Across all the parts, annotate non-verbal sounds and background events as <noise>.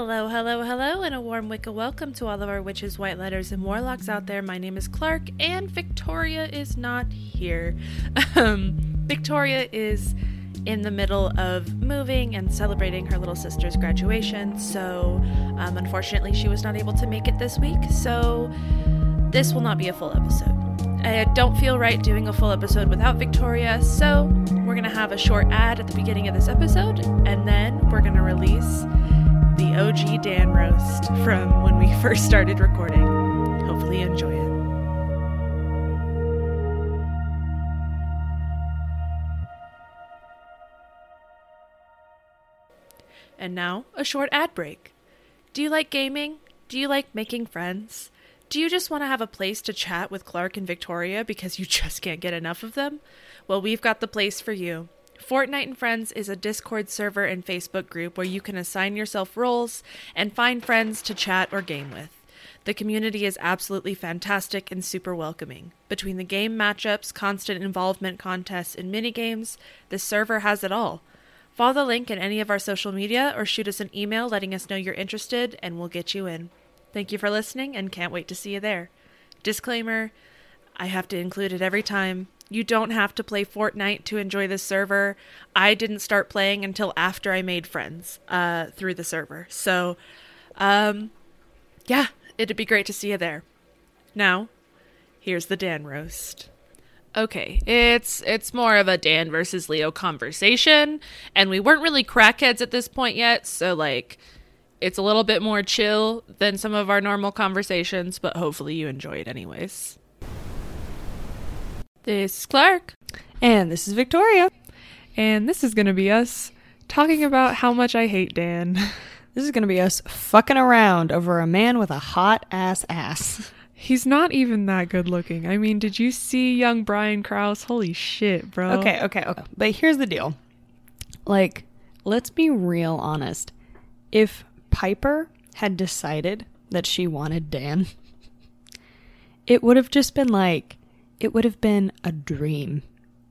Hello, hello, hello, and a warm Wicca welcome to all of our witches, whitelighters, and warlocks out there. My name is Clark, and Victoria is not here. <laughs> Um, Victoria is in the middle of moving and celebrating her little sister's graduation, so um, unfortunately, she was not able to make it this week, so this will not be a full episode. I don't feel right doing a full episode without Victoria, so we're gonna have a short ad at the beginning of this episode, and then we're gonna release OG Dan roast from when we <laughs> first started recording. Hopefully, you enjoy it. And now, a short ad break. Do you like gaming? Do you like making friends? Do you just want to have a place to chat with Clark and Victoria because you <laughs> just can't get enough of them? Well, we've got the place for you. Fortnite and Friends is a Discord server and Facebook group where you can assign yourself roles and find friends to chat or game with. The community is absolutely fantastic and super welcoming. Between the game matchups, constant involvement contests, and minigames, this server has it all. Follow the link in any of our social media or shoot us an email letting us know you're interested, and we'll get you in. Thank you for listening and can't wait to see you there. Disclaimer I have to include it every time. You don't have to play Fortnite to enjoy this server. I didn't start playing until after I made friends uh, through the server. So, um, yeah, it'd be great to see you there. Now, here's the Dan roast. Okay, it's it's more of a Dan versus Leo conversation, and we weren't really crackheads at this point yet, so like it's a little bit more chill than some of our normal conversations, but hopefully you enjoy it anyways. This is Clark. And this is Victoria. And this is going to be us talking about how much I hate Dan. <laughs> This is going to be us fucking around over a man with a hot ass ass. He's not even that good looking. I mean, did you see young Brian Krause? Holy shit, bro. Okay, okay, okay. But here's the deal. Like, let's be real honest. If Piper had decided that she wanted Dan, <laughs> it would have just been like, it would have been a dream.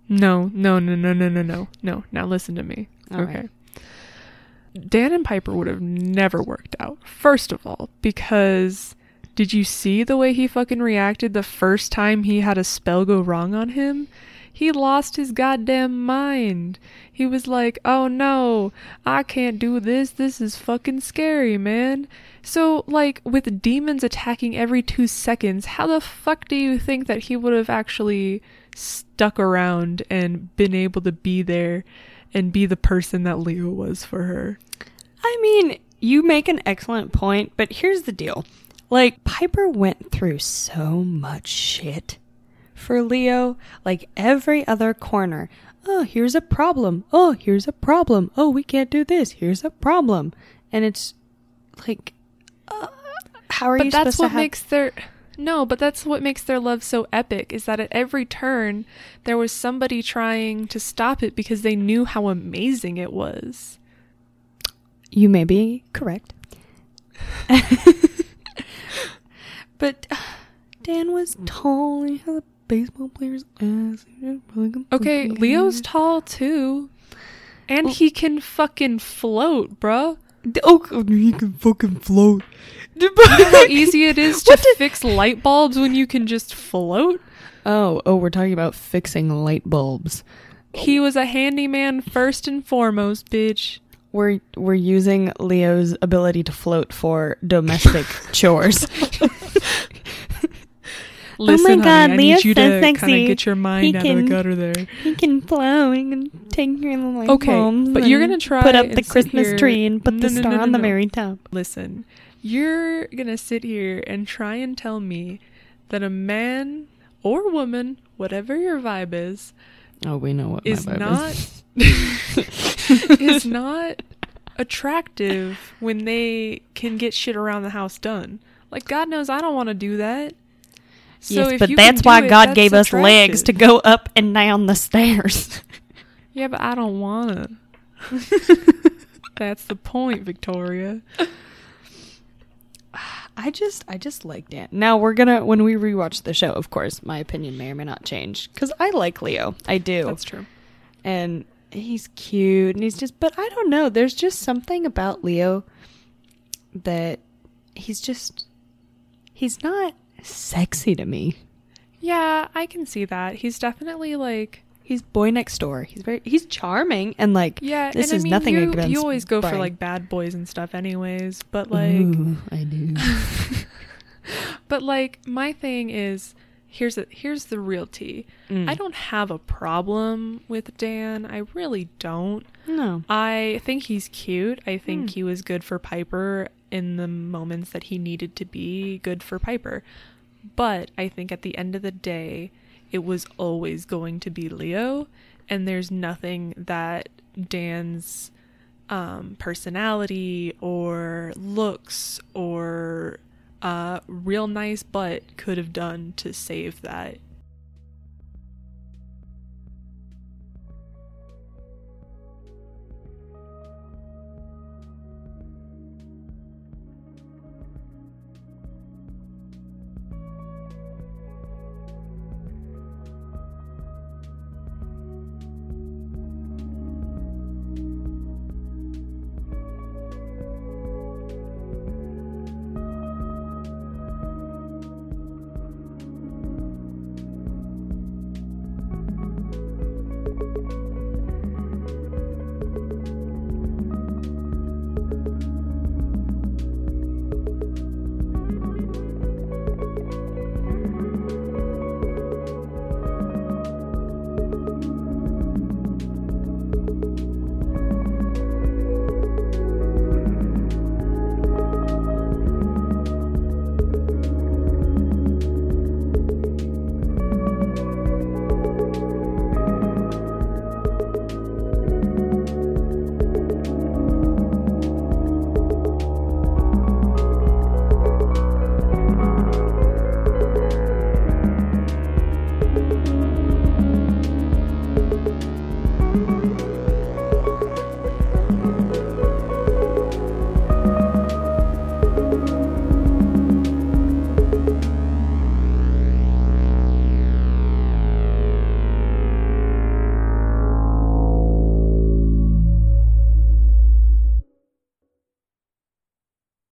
No, no, no, no, no, no, no, no. Now listen to me. All okay. right. Dan and Piper would have never worked out. First of all, because did you see the way he fucking reacted the first time he had a spell go wrong on him? He lost his goddamn mind. He was like, oh no, I can't do this. This is fucking scary, man. So, like, with demons attacking every two seconds, how the fuck do you think that he would have actually stuck around and been able to be there and be the person that Leo was for her? I mean, you make an excellent point, but here's the deal. Like, Piper went through so much shit for Leo. Like, every other corner. Oh, here's a problem. Oh, here's a problem. Oh, we can't do this. Here's a problem. And it's like, uh, how are but you that's supposed what to have- makes their no but that's what makes their love so epic is that at every turn there was somebody trying to stop it because they knew how amazing it was You may be correct. <laughs> but uh, Was tall. He has a baseball player's ass. He was really good okay leo's tall too and Well- he can fucking float bruh Oh, he can fucking float. <laughs> you know how <laughs> easy it is to the- fix light bulbs when you can just float Oh, oh, we're talking about fixing light bulbs. he was a handyman first and foremost bitch We're we're using Leo's ability to float for domestic <laughs> chores. Listen, Oh my God, honey, I Leo's need you so to kind sexy. of get your mind He out can- of the gutter there. he can float. He can take care of the light Okay, bulbs but you're and gonna try put up the sit Christmas here- tree and put No, the no, no, star no, on the no. very top. Listen, you're gonna sit here and try and tell me that a man or woman, whatever your vibe is, Oh, we know what is my vibe not is. Not <laughs> is not attractive when they can get shit around the house done. Like God knows I don't want to do that. So yes, but that's why it, God that's gave us legs to go up and down the stairs. Yeah, but I don't wanna. <laughs> That's the point, Victoria. I just I just like Dan. Now we're gonna when we rewatch the show, of course, my opinion may or may not change because I like Leo. I do, That's true. and he's cute and he's just. But I don't know. There's just something about Leo that he's just he's not sexy to me. Yeah, I can see that. He's definitely like He's boy next door. He's very he's charming and like yeah. This and is I mean, nothing you, against You always go for like bad boys and stuff, anyways. But like, Ooh, I do. <laughs> but like, my thing is here's a, here's the real tea. Mm. I don't have a problem with Dan. I really don't. no. I think he's cute. I think Hmm. he was good for Piper in the moments that he needed to be good for Piper. But I think at the end of the day, it was always going to be Leo, and there's nothing that Dan's um, personality or looks or uh, real nice butt could have done to save that.